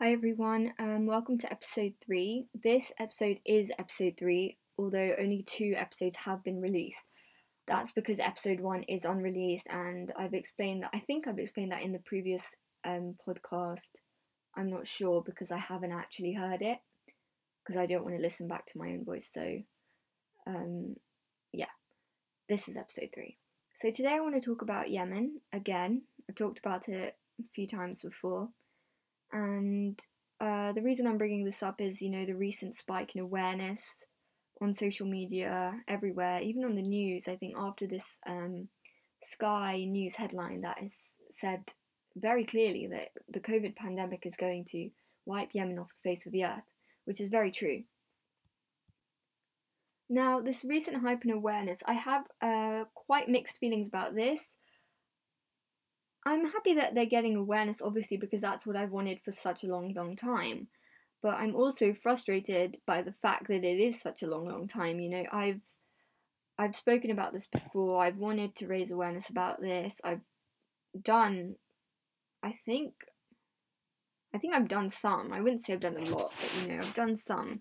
Hi everyone, um, welcome to episode three. This episode is episode three, although only two episodes have been released. That's because episode one is unreleased, and I've explained that. I think I've explained that in the previous um, podcast. I'm not sure because I haven't actually heard it because I don't want to listen back to my own voice. So, um, yeah, this is episode three. So today I want to talk about Yemen again. I've talked about it a few times before and uh, the reason I'm bringing this up is, you know, the recent spike in awareness on social media, everywhere, even on the news. I think after this um, Sky News headline that has said very clearly that the COVID pandemic is going to wipe Yemen off the face of the earth, which is very true. Now, this recent hype and awareness, I have uh, quite mixed feelings about this. I'm happy that they're getting awareness, obviously, because that's what I've wanted for such a long, long time. But I'm also frustrated by the fact that it is such a long, long time. You know, I've I've spoken about this before. I've wanted to raise awareness about this. I've done, I think, I think I've done some. I wouldn't say I've done a lot, but you know, I've done some,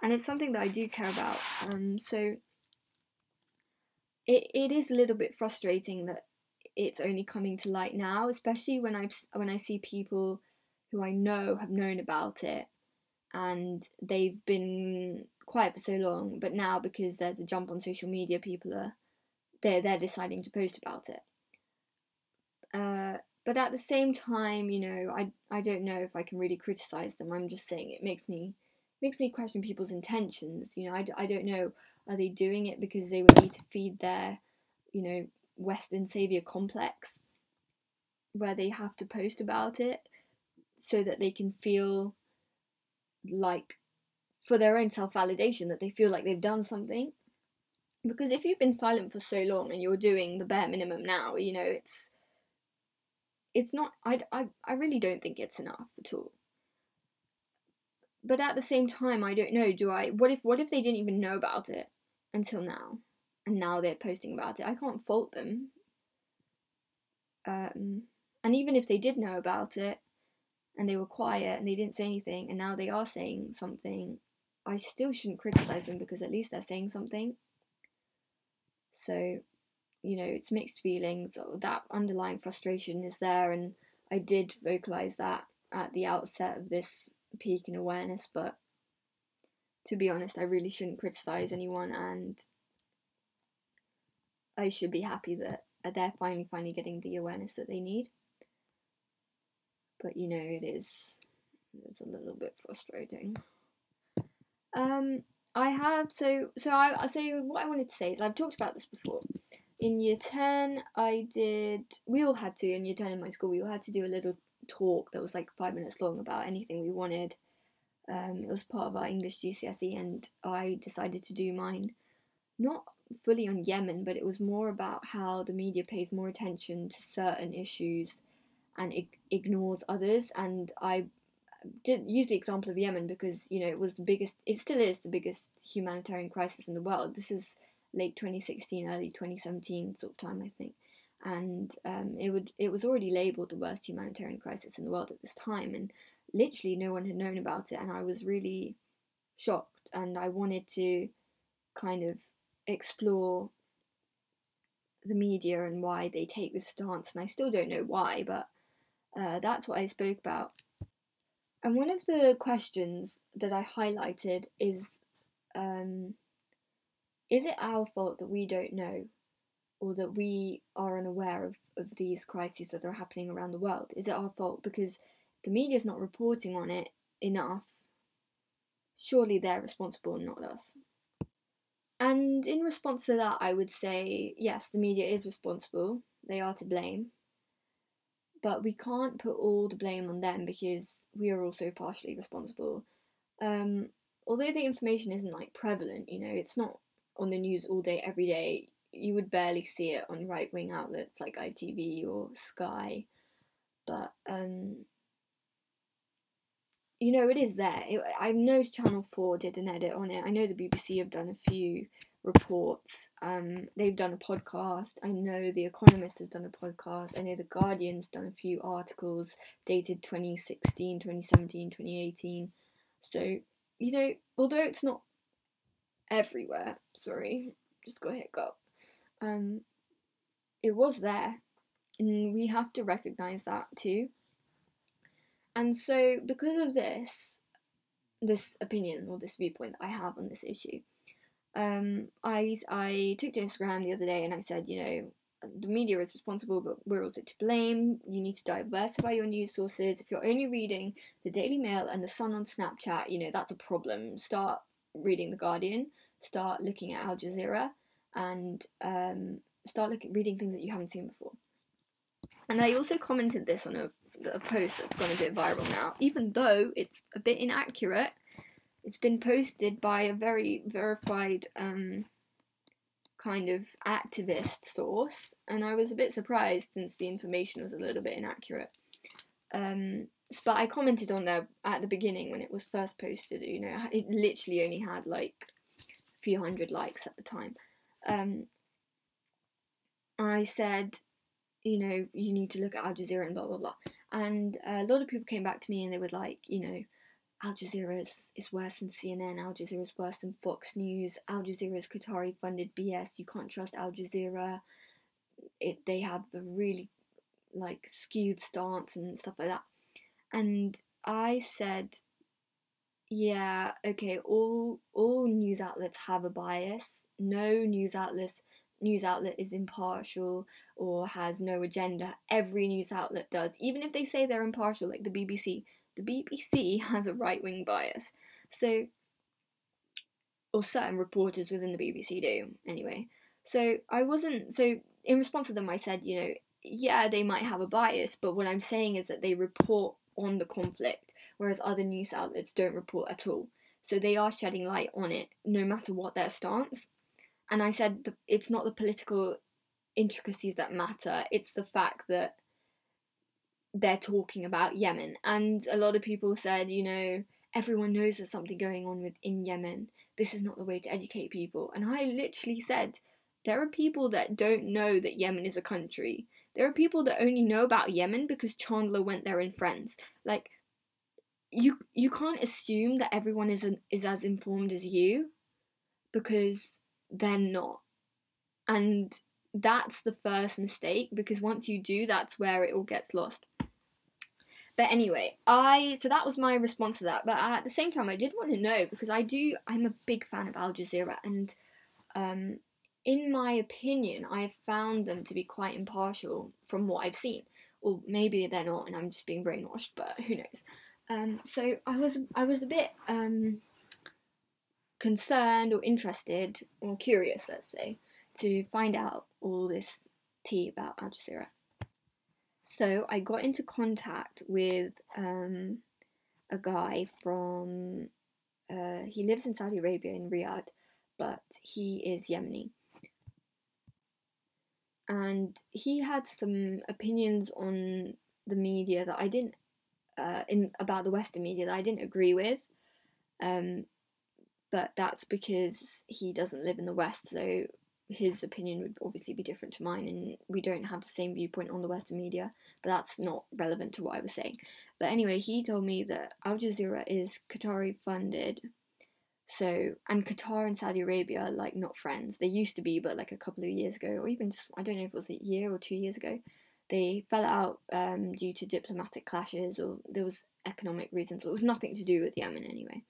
and it's something that I do care about. Um, so it it is a little bit frustrating that it's only coming to light now, especially when I when I see people who I know have known about it and they've been quiet for so long, but now because there's a jump on social media, people are they're they're deciding to post about it. Uh, but at the same time, you know, I I don't know if I can really criticize them. I'm just saying it makes me makes me question people's intentions. You know, I, I don't know. Are they doing it because they would need to feed their, you know, Western savior complex where they have to post about it so that they can feel like for their own self validation that they feel like they've done something. Because if you've been silent for so long and you're doing the bare minimum now, you know, it's it's not I, I, I really don't think it's enough at all. But at the same time I don't know, do I what if what if they didn't even know about it until now? And now they're posting about it. I can't fault them. Um, and even if they did know about it and they were quiet and they didn't say anything and now they are saying something, I still shouldn't criticize them because at least they're saying something. So, you know, it's mixed feelings. That underlying frustration is there, and I did vocalize that at the outset of this peak in awareness, but to be honest, I really shouldn't criticize anyone and I should be happy that they're finally finally getting the awareness that they need. But you know, it is it's a little bit frustrating. Um, I have so so I so what I wanted to say is I've talked about this before. In year ten, I did. We all had to in year ten in my school. We all had to do a little talk that was like five minutes long about anything we wanted. Um, it was part of our English GCSE, and I decided to do mine not fully on Yemen, but it was more about how the media pays more attention to certain issues and ig- ignores others. And I did use the example of Yemen because you know it was the biggest, it still is the biggest humanitarian crisis in the world. This is late 2016, early 2017 sort of time, I think. And um, it would it was already labelled the worst humanitarian crisis in the world at this time, and literally no one had known about it. And I was really shocked, and I wanted to kind of explore the media and why they take this stance, and I still don't know why, but uh, that's what I spoke about. And one of the questions that I highlighted is um, Is it our fault that we don't know, or that we are unaware of, of these crises that are happening around the world? Is it our fault because the media is not reporting on it enough? Surely they're responsible, not us. And in response to that, I would say yes, the media is responsible, they are to blame. But we can't put all the blame on them because we are also partially responsible. Um, although the information isn't like prevalent, you know, it's not on the news all day, every day. You would barely see it on right wing outlets like ITV or Sky. But um, you know, it is there. It, I know Channel 4 did an edit on it. I know the BBC have done a few reports. Um, they've done a podcast. I know The Economist has done a podcast. I know The Guardian's done a few articles dated 2016, 2017, 2018. So, you know, although it's not everywhere, sorry, just got a hiccup, um, it was there. And we have to recognize that too. And so, because of this, this opinion or this viewpoint that I have on this issue, um, I I took to Instagram the other day and I said, you know, the media is responsible, but we're also to blame. You need to diversify your news sources. If you're only reading the Daily Mail and the Sun on Snapchat, you know that's a problem. Start reading the Guardian. Start looking at Al Jazeera, and um, start looking reading things that you haven't seen before. And I also commented this on a, a post that's gone a bit viral now, even though it's a bit inaccurate it's been posted by a very verified um, kind of activist source, and I was a bit surprised since the information was a little bit inaccurate. Um, but I commented on there at the beginning when it was first posted. You know, it literally only had like a few hundred likes at the time. Um, I said, you know, you need to look at Al Jazeera and blah blah blah. And a lot of people came back to me and they were like, you know, Al Jazeera is, is worse than CNN, Al Jazeera is worse than Fox News, Al Jazeera is Qatari funded BS, you can't trust Al Jazeera. It they have a really like skewed stance and stuff like that. And I said, yeah, okay, all all news outlets have a bias. No news outlet news outlet is impartial or has no agenda. Every news outlet does. Even if they say they're impartial, like the BBC, the BBC has a right wing bias. So, or certain reporters within the BBC do, anyway. So I wasn't, so in response to them, I said, you know, yeah, they might have a bias, but what I'm saying is that they report on the conflict, whereas other news outlets don't report at all. So they are shedding light on it, no matter what their stance. And I said the, it's not the political intricacies that matter, it's the fact that they're talking about Yemen. And a lot of people said, you know, everyone knows there's something going on within Yemen. This is not the way to educate people. And I literally said, there are people that don't know that Yemen is a country. There are people that only know about Yemen because Chandler went there in Friends. Like, you you can't assume that everyone is an, is as informed as you because they're not. And that's the first mistake because once you do, that's where it all gets lost. But anyway, I so that was my response to that. But at the same time, I did want to know because I do. I'm a big fan of Al Jazeera, and um, in my opinion, I have found them to be quite impartial from what I've seen. Or maybe they're not, and I'm just being brainwashed. But who knows? Um, so I was I was a bit um, concerned or interested or curious, let's say, to find out all this tea about Al Jazeera. So I got into contact with um, a guy from, uh, he lives in Saudi Arabia in Riyadh, but he is Yemeni. And he had some opinions on the media that I didn't, uh, in about the Western media that I didn't agree with. Um, but that's because he doesn't live in the West, so his opinion would obviously be different to mine, and we don't have the same viewpoint on the Western media, but that's not relevant to what I was saying. But anyway, he told me that Al Jazeera is Qatari funded. So, and Qatar and Saudi Arabia are like not friends. They used to be, but like a couple of years ago, or even just, I don't know if it was a year or two years ago, they fell out um, due to diplomatic clashes or there was economic reasons. It was nothing to do with Yemen anyway.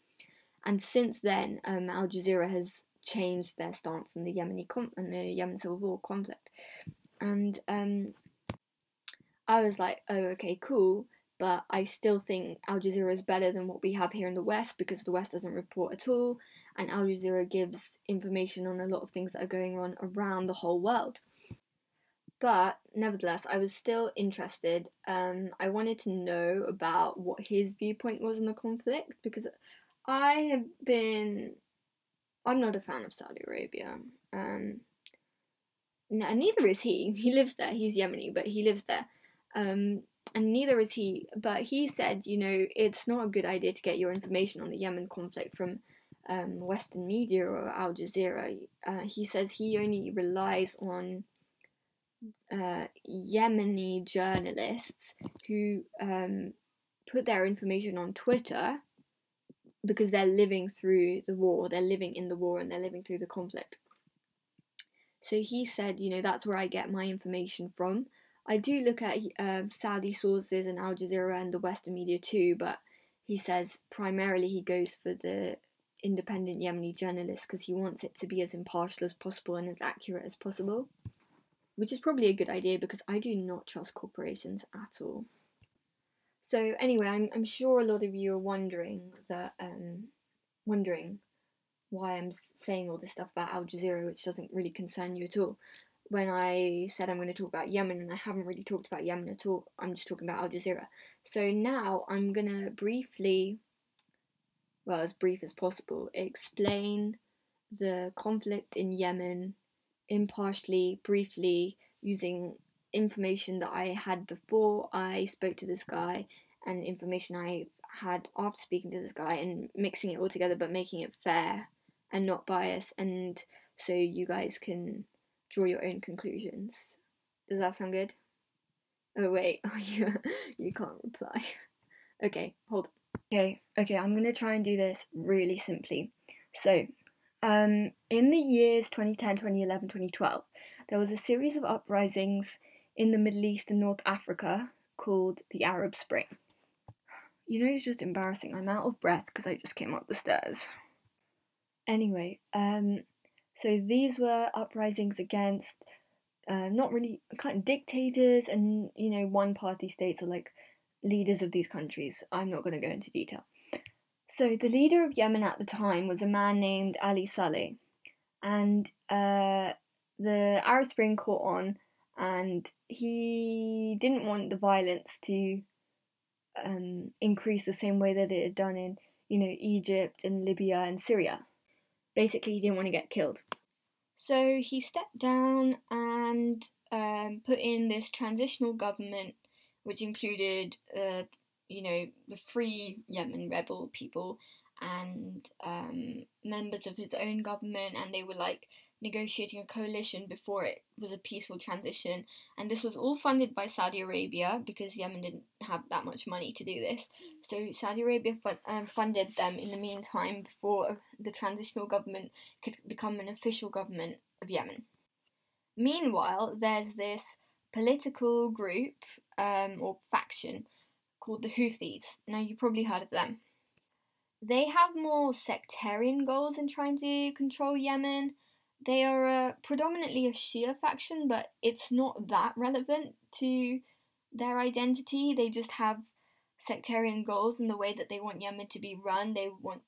And since then, um, Al Jazeera has changed their stance on the Yemeni com- on the Yemen civil war conflict, and um, I was like, oh, okay, cool. But I still think Al Jazeera is better than what we have here in the West because the West doesn't report at all, and Al Jazeera gives information on a lot of things that are going on around the whole world. But nevertheless, I was still interested. Um, I wanted to know about what his viewpoint was on the conflict because I have been I'm not a fan of Saudi Arabia. Um, no, neither is he. He lives there. He's Yemeni, but he lives there. Um, and neither is he. But he said, you know, it's not a good idea to get your information on the Yemen conflict from um, Western media or Al Jazeera. Uh, he says he only relies on uh, Yemeni journalists who um, put their information on Twitter because they're living through the war, they're living in the war, and they're living through the conflict. So he said, you know, that's where I get my information from. I do look at um, Saudi sources and Al Jazeera and the Western media too, but he says primarily he goes for the independent Yemeni journalists because he wants it to be as impartial as possible and as accurate as possible. Which is probably a good idea because I do not trust corporations at all. So anyway, I'm I'm sure a lot of you are wondering that um wondering why I'm saying all this stuff about Al Jazeera, which doesn't really concern you at all. When I said I'm going to talk about Yemen, and I haven't really talked about Yemen at all, I'm just talking about Al Jazeera. So now I'm going to briefly, well, as brief as possible, explain the conflict in Yemen impartially, briefly, using information that I had before I spoke to this guy and information I had after speaking to this guy and mixing it all together but making it fair and not biased and so you guys can draw your own conclusions. Does that sound good? Oh wait, you you can't reply. Okay, hold. Okay, okay, I'm gonna try and do this really simply. So, um, in the years 2010, 2011, 2012, there was a series of uprisings in the Middle East and North Africa called the Arab Spring. You know, it's just embarrassing. I'm out of breath because I just came up the stairs. Anyway, um, so these were uprisings against uh, not really kind of dictators and you know one party states or like leaders of these countries. I'm not going to go into detail. So the leader of Yemen at the time was a man named Ali Saleh, and uh, the Arab Spring caught on and he didn't want the violence to um, increase the same way that it had done in, you know, Egypt and Libya and Syria. Basically, he didn't want to get killed. So he stepped down and um, put in this transitional government, which included, uh, you know, the free Yemen rebel people and um, members of his own government, and they were like negotiating a coalition before it was a peaceful transition. And this was all funded by Saudi Arabia because Yemen didn't have that much money to do this. So Saudi Arabia um, funded them in the meantime before the transitional government could become an official government of Yemen. Meanwhile, there's this political group um, or faction called the Houthis. Now, you probably heard of them. They have more sectarian goals in trying to control Yemen they are uh, predominantly a Shia faction, but it's not that relevant to their identity. They just have sectarian goals in the way that they want Yemen to be run. They want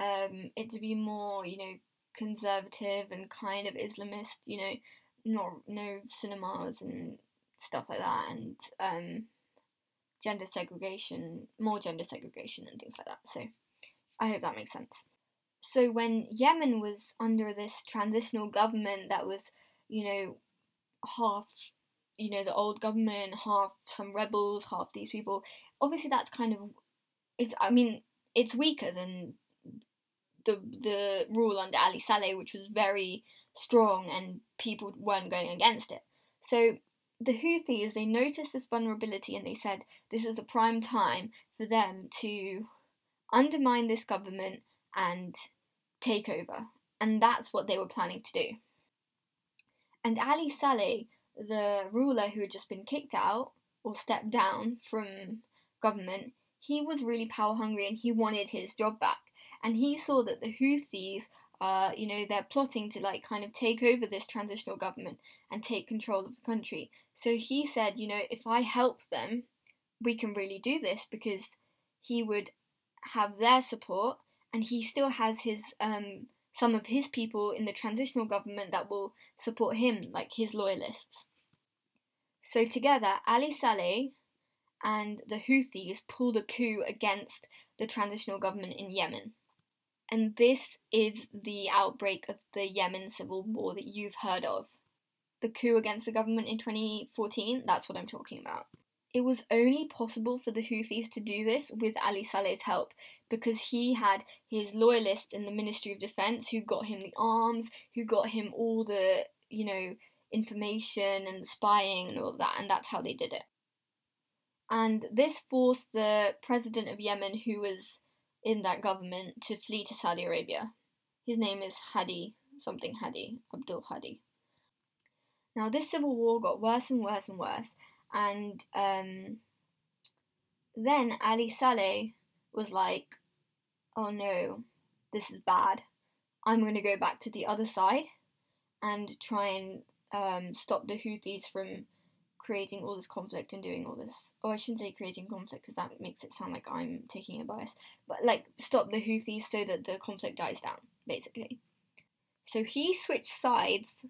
um, it to be more, you know, conservative and kind of Islamist. You know, not no cinemas and stuff like that, and um, gender segregation, more gender segregation and things like that. So, I hope that makes sense so when Yemen was under this transitional government that was, you know, half, you know, the old government, half some rebels, half these people, obviously that's kind of, it's, I mean, it's weaker than the the rule under Ali Saleh, which was very strong and people weren't going against it. So the Houthis, they noticed this vulnerability and they said this is the prime time for them to undermine this government and take over. And that's what they were planning to do. And Ali Saleh, the ruler who had just been kicked out or stepped down from government, he was really power hungry and he wanted his job back. And he saw that the Houthis, uh, you know, they're plotting to like kind of take over this transitional government and take control of the country. So he said, you know, if I help them, we can really do this because he would have their support and he still has his um, some of his people in the transitional government that will support him, like his loyalists. So together, Ali Saleh and the Houthis pulled a coup against the transitional government in Yemen. And this is the outbreak of the Yemen civil war that you've heard of. The coup against the government in 2014, that's what I'm talking about. It was only possible for the Houthis to do this with Ali Saleh's help because he had his loyalists in the Ministry of Defense who got him the arms, who got him all the, you know, information and spying and all of that, and that's how they did it. And this forced the president of Yemen, who was in that government, to flee to Saudi Arabia. His name is Hadi, something Hadi, Abdul Hadi. Now, this civil war got worse and worse and worse, and um, then Ali Saleh was like, oh no, this is bad. I'm going to go back to the other side and try and um, stop the Houthis from creating all this conflict and doing all this. Oh, I shouldn't say creating conflict because that makes it sound like I'm taking a bias. But like stop the Houthis so that the conflict dies down, basically. So he switched sides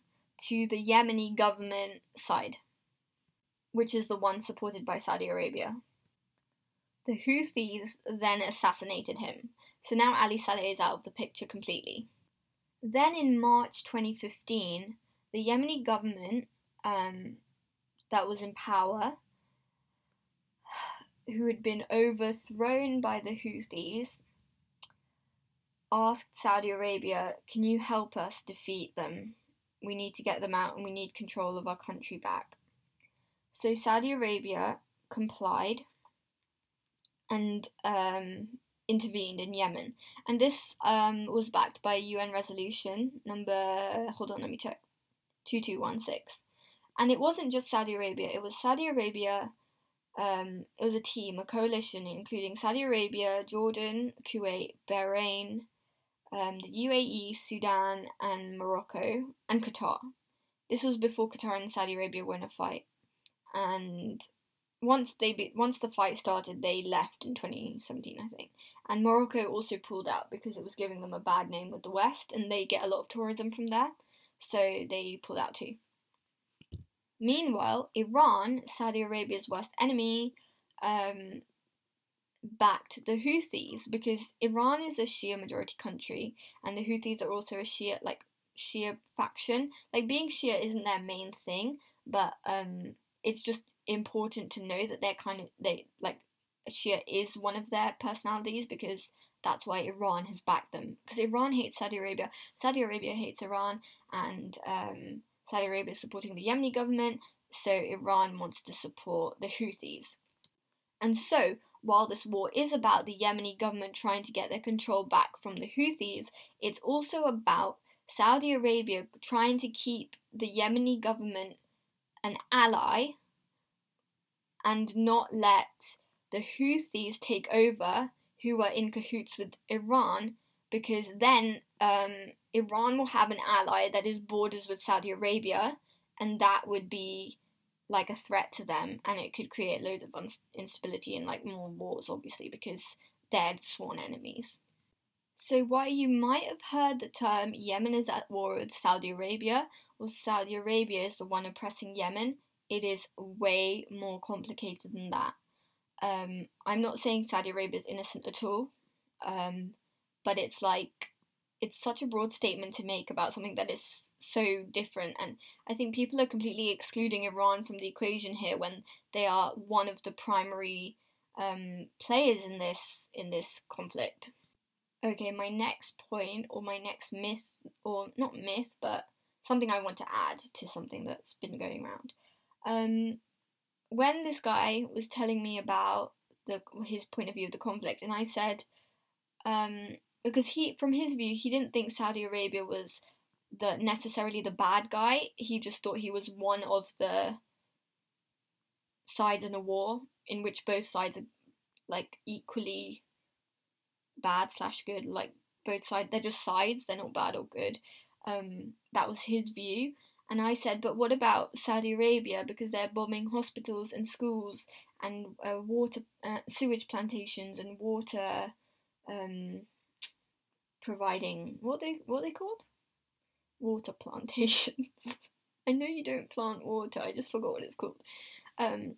to the Yemeni government side, which is the one supported by Saudi Arabia. The Houthis then assassinated him, so now Ali Saleh is out of the picture completely. Then in March 2015, the Yemeni government um, that was in power, who had been overthrown by the Houthis, asked Saudi Arabia, Can you help us defeat them? We need to get them out and we need control of our country back. So Saudi Arabia complied and um, intervened in Yemen. And this um, was backed by UN resolution number, hold on, let me check, 2216 and it wasn't just Saudi Arabia. It was Saudi Arabia. Um, it was a team, a coalition, including Saudi Arabia, Jordan, Kuwait, Bahrain, um, the UAE, Sudan, and Morocco, and Qatar. This was before Qatar and Saudi Arabia in a fight, and once they be, once the fight started, they left in 2017, I think. And Morocco also pulled out because it was giving them a bad name with the West, and they get a lot of tourism from there, so they pulled out too. Meanwhile, Iran, Saudi Arabia's worst enemy, um, backed the Houthis because Iran is a Shia majority country and the Houthis are also a Shia like Shia faction. Like being Shia isn't their main thing, but um, it's just important to know that they're kind of they like Shia is one of their personalities because that's why Iran has backed them because Iran hates Saudi Arabia, Saudi Arabia hates Iran, and um, Saudi Arabia is supporting the Yemeni government, so Iran wants to support the Houthis. And so, while this war is about the Yemeni government trying to get their control back from the Houthis, it's also about Saudi Arabia trying to keep the Yemeni government an ally and not let the Houthis take over, who are in cahoots with Iran, because then um, Iran will have an ally that is borders with Saudi Arabia, and that would be like a threat to them, and it could create loads of instability and like more wars, obviously, because they're sworn enemies. So, why you might have heard the term Yemen is at war with Saudi Arabia, or Saudi Arabia is the one oppressing Yemen, it is way more complicated than that. Um, I'm not saying Saudi Arabia is innocent at all, um, but it's like it's such a broad statement to make about something that is so different and i think people are completely excluding iran from the equation here when they are one of the primary um, players in this in this conflict okay my next point or my next miss, or not miss, but something i want to add to something that's been going around um, when this guy was telling me about the his point of view of the conflict and i said um, because he from his view he didn't think Saudi Arabia was the necessarily the bad guy. He just thought he was one of the sides in a war in which both sides are like equally bad slash good. Like both sides, they're just sides. They're not bad or good. Um, that was his view. And I said, but what about Saudi Arabia? Because they're bombing hospitals and schools and uh, water, uh, sewage plantations and water um, providing what they what they called water plantations. I know you don't plant water. I just forgot what it's called. Um,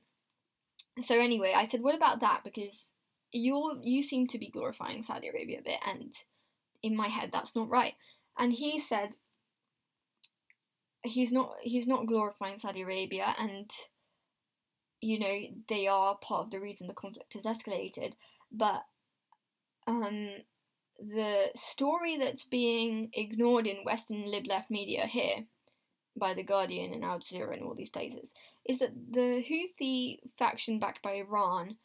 so anyway, I said, what about that? Because you you seem to be glorifying Saudi Arabia a bit, and in my head, that's not right. And he said he's not he's not glorifying Saudi Arabia, and you know, they are part of the reason the conflict has escalated. But um, the story that's being ignored in Western lib left media here by The Guardian and Al Jazeera and all these places is that the Houthi faction backed by Iran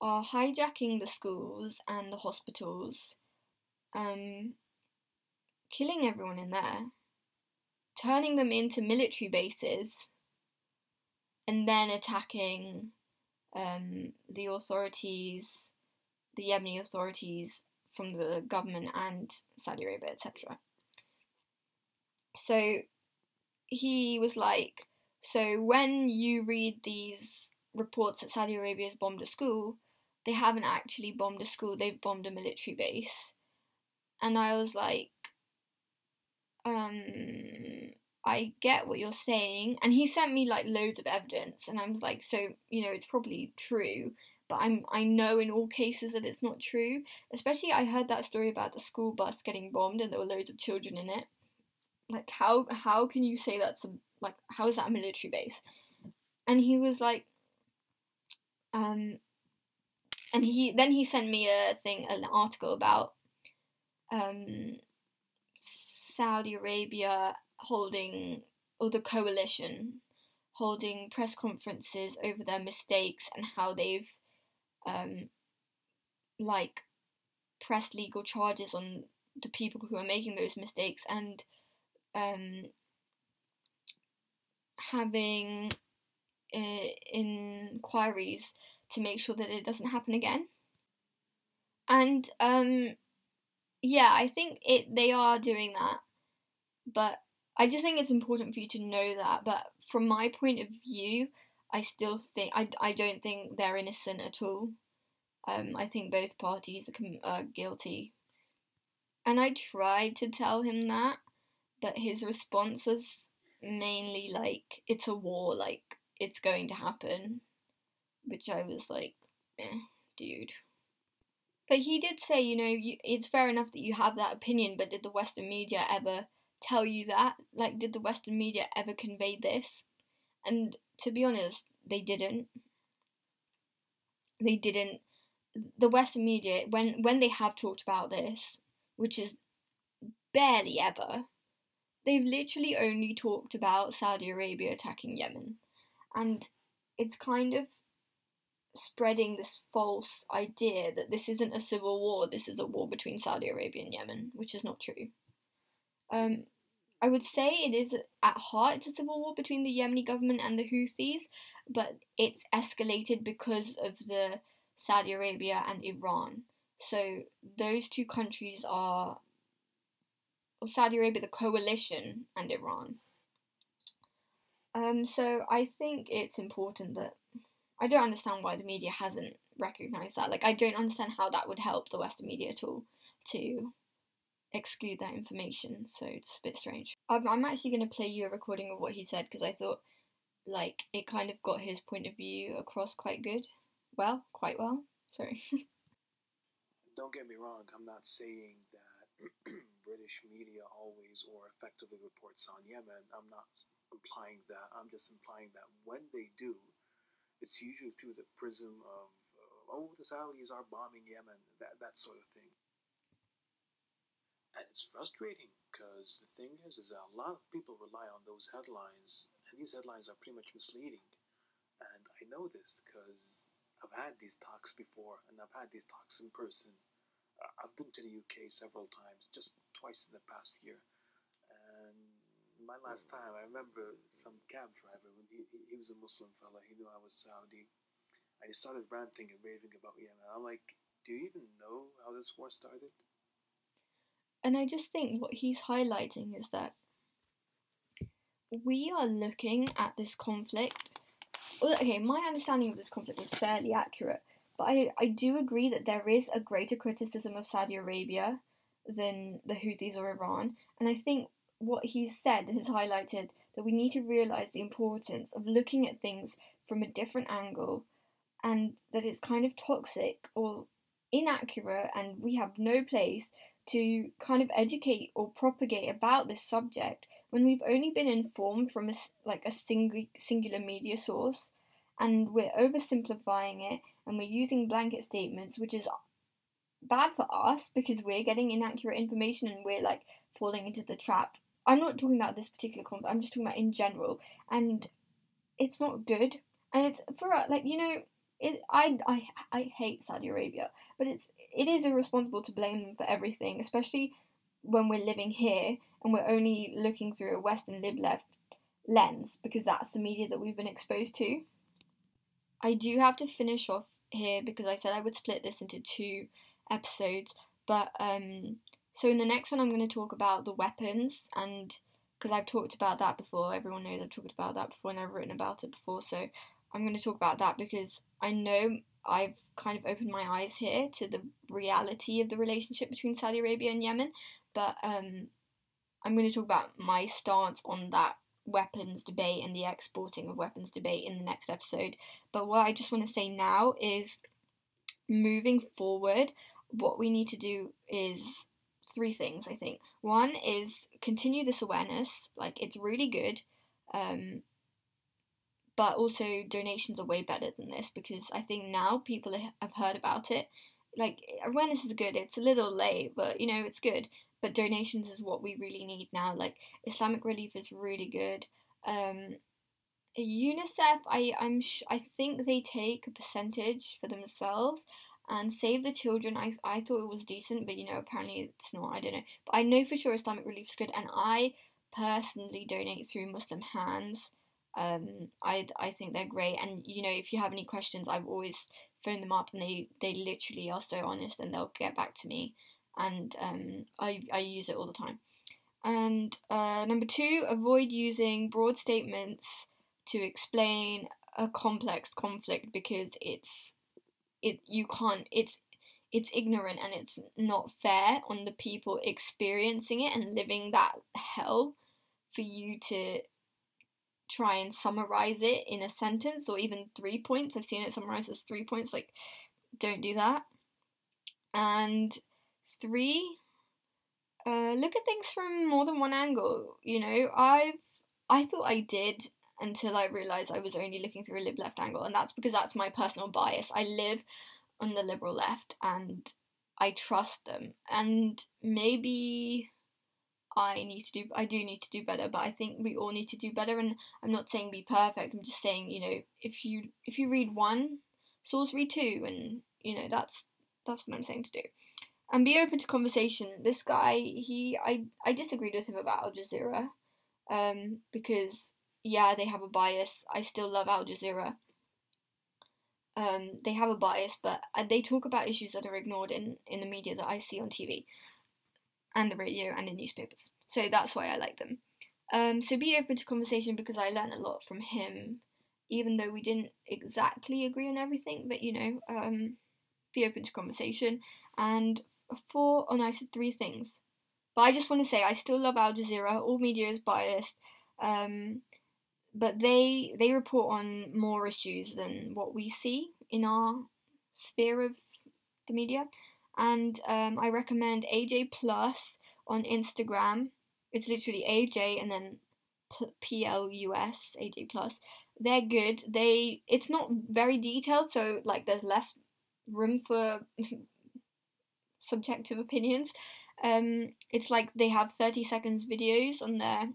are hijacking the schools and the hospitals, um, killing everyone in there, turning them into military bases, and then attacking um, the authorities, the Yemeni authorities from the government and Saudi Arabia, etc. So he was like, so when you read these reports that Saudi Arabia has bombed a school, they haven't actually bombed a school, they've bombed a military base. And I was like, um, I get what you're saying. And he sent me like loads of evidence, and I was like, so, you know, it's probably true. But I'm I know in all cases that it's not true. Especially I heard that story about the school bus getting bombed and there were loads of children in it. Like how how can you say that's a like how is that a military base? And he was like um and he then he sent me a thing an article about um Saudi Arabia holding or the coalition holding press conferences over their mistakes and how they've um like pressed legal charges on the people who are making those mistakes and um having uh, inquiries to make sure that it doesn't happen again. And um, yeah, I think it they are doing that, but I just think it's important for you to know that. But from my point of view, I still think I, I don't think they're innocent at all. Um, I think both parties are, are guilty. And I tried to tell him that, but his response was mainly like it's a war, like it's going to happen, which I was like, eh, dude. But he did say, you know, you, it's fair enough that you have that opinion, but did the Western media ever tell you that? Like, did the Western media ever convey this? And to be honest, they didn't. They didn't. The Western media, when when they have talked about this, which is barely ever, they've literally only talked about Saudi Arabia attacking Yemen. And it's kind of spreading this false idea that this isn't a civil war, this is a war between Saudi Arabia and Yemen, which is not true. Um, I would say it is at heart it's a civil war between the Yemeni government and the Houthis, but it's escalated because of the Saudi Arabia and Iran. So those two countries are or Saudi Arabia, the coalition, and Iran. Um, so I think it's important that I don't understand why the media hasn't recognized that. Like, I don't understand how that would help the Western media at all to exclude that information. So it's a bit strange. I'm, I'm actually going to play you a recording of what he said because I thought, like, it kind of got his point of view across quite good. Well, quite well. Sorry. don't get me wrong. I'm not saying that British media always or effectively reports on Yemen. I'm not implying that. I'm just implying that when they do, it's usually through the prism of, uh, oh, the Saudis are bombing Yemen, that, that sort of thing. And it's frustrating because the thing is, is that a lot of people rely on those headlines, and these headlines are pretty much misleading. And I know this because I've had these talks before, and I've had these talks in person I've been to the UK several times, just twice in the past year. My last time, I remember some cab driver, when he, he was a Muslim fella, he knew I was Saudi, and he started ranting and raving about Yemen. I'm like, do you even know how this war started? And I just think what he's highlighting is that we are looking at this conflict. Well, okay, my understanding of this conflict is fairly accurate, but I, I do agree that there is a greater criticism of Saudi Arabia than the Houthis or Iran. And I think what he's said has highlighted that we need to realize the importance of looking at things from a different angle and that it's kind of toxic or inaccurate and we have no place to kind of educate or propagate about this subject when we've only been informed from a, like a single, singular media source and we're oversimplifying it and we're using blanket statements, which is bad for us because we're getting inaccurate information and we're like falling into the trap. I'm not talking about this particular conflict, I'm just talking about in general. And it's not good. And it's for like, you know, it I I I hate Saudi Arabia, but it's it is irresponsible to blame them for everything, especially when we're living here and we're only looking through a Western lib left lens because that's the media that we've been exposed to. I do have to finish off here because I said I would split this into two episodes, but um, so in the next one I'm going to talk about the weapons and because I've talked about that before. Everyone knows I've talked about that before and I've written about it before, so I'm going to talk about that because I know I've kind of opened my eyes here to the reality of the relationship between Saudi Arabia and Yemen, but um, I'm going to talk about my stance on that weapons debate and the exporting of weapons debate in the next episode. But what I just want to say now is moving forward, what we need to do is three things, I think. One is continue this awareness, like it's really good. Um, but also donations are way better than this because I think now people have heard about it. Like awareness is good. It's a little late, but you know it's good. But donations is what we really need now. Like Islamic Relief is really good. Um, UNICEF, I I'm sh- I think they take a percentage for themselves. And Save the Children, I I thought it was decent, but you know apparently it's not. I don't know, but I know for sure Islamic Relief is good, and I personally donate through Muslim Hands. Um, I I think they're great, and you know if you have any questions, I've always phoned them up, and they they literally are so honest, and they'll get back to me, and um, I I use it all the time. And uh, number two, avoid using broad statements to explain a complex conflict because it's it you can't it's it's ignorant and it's not fair on the people experiencing it and living that hell for you to try and summarize it in a sentence or even three points. I've seen it summarized as three points. Like, don't do that. And three, uh, look at things from more than one angle. You know, I've I thought I did until I realized I was only looking through a lib left angle, and that's because that's my personal bias. I live on the liberal left, and I trust them, and maybe I need to do I do need to do better, but I think we all need to do better and I'm not saying be perfect. I'm just saying, you know, if you if you read one, source read two and you know, that's that's what I'm saying to do. And be open to conversation. This guy, he I I disagreed with him about Al Jazeera. Um, because yeah, they have a bias. I still love Al Jazeera. Um, they have a bias, but uh, they talk about issues that are ignored in, in the media that I see on TV and the radio and the newspapers. So that's why I like them. Um, so be open to conversation because I learned a lot from him, even though we didn't exactly agree on everything. But you know, um, be open to conversation. And four, oh no, I said three things. But I just want to say I still love Al Jazeera. All media is biased, um, but they they report on more issues than what we see in our sphere of the media and um, I recommend AJ Plus on Instagram. It's literally AJ and then P L U S AJ Plus. They're good. They it's not very detailed, so like there's less room for subjective opinions. Um, it's like they have thirty seconds videos on their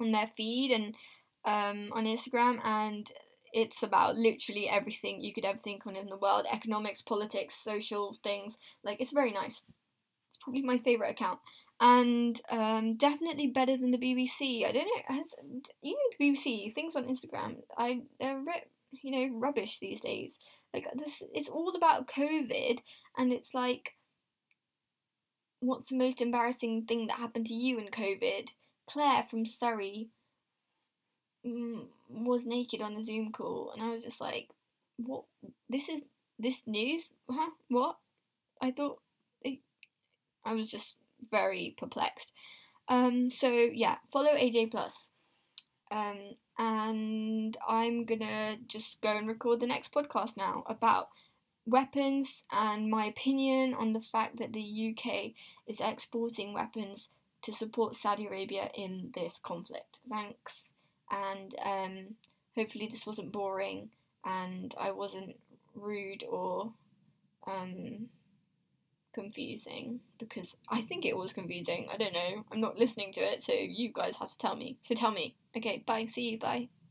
on their feed and um, on Instagram, and it's about literally everything you could ever think on in the world economics politics social things. Like it's very nice. It's probably my favorite account. And um, definitely better than the bbc i don't know has, you know the bbc things on instagram i they're you know rubbish these days. Like this it's all about covid and it's like what's the most embarrassing thing that happened to you in covid? Claire from surrey was naked on a Zoom call, and I was just like, "What? This is this news? Huh? What?" I thought. It, I was just very perplexed. Um, so yeah, follow AJ Plus. Um, and I'm gonna just go and record the next podcast now about weapons and my opinion on the fact that the UK is exporting weapons to support Saudi Arabia in this conflict. Thanks and um, hopefully this wasn't boring and I wasn't rude or um, confusing because I think it was confusing. I don't know. I'm not listening to it, so you guys have to tell me. So tell me. Okay, bye. See you. Bye.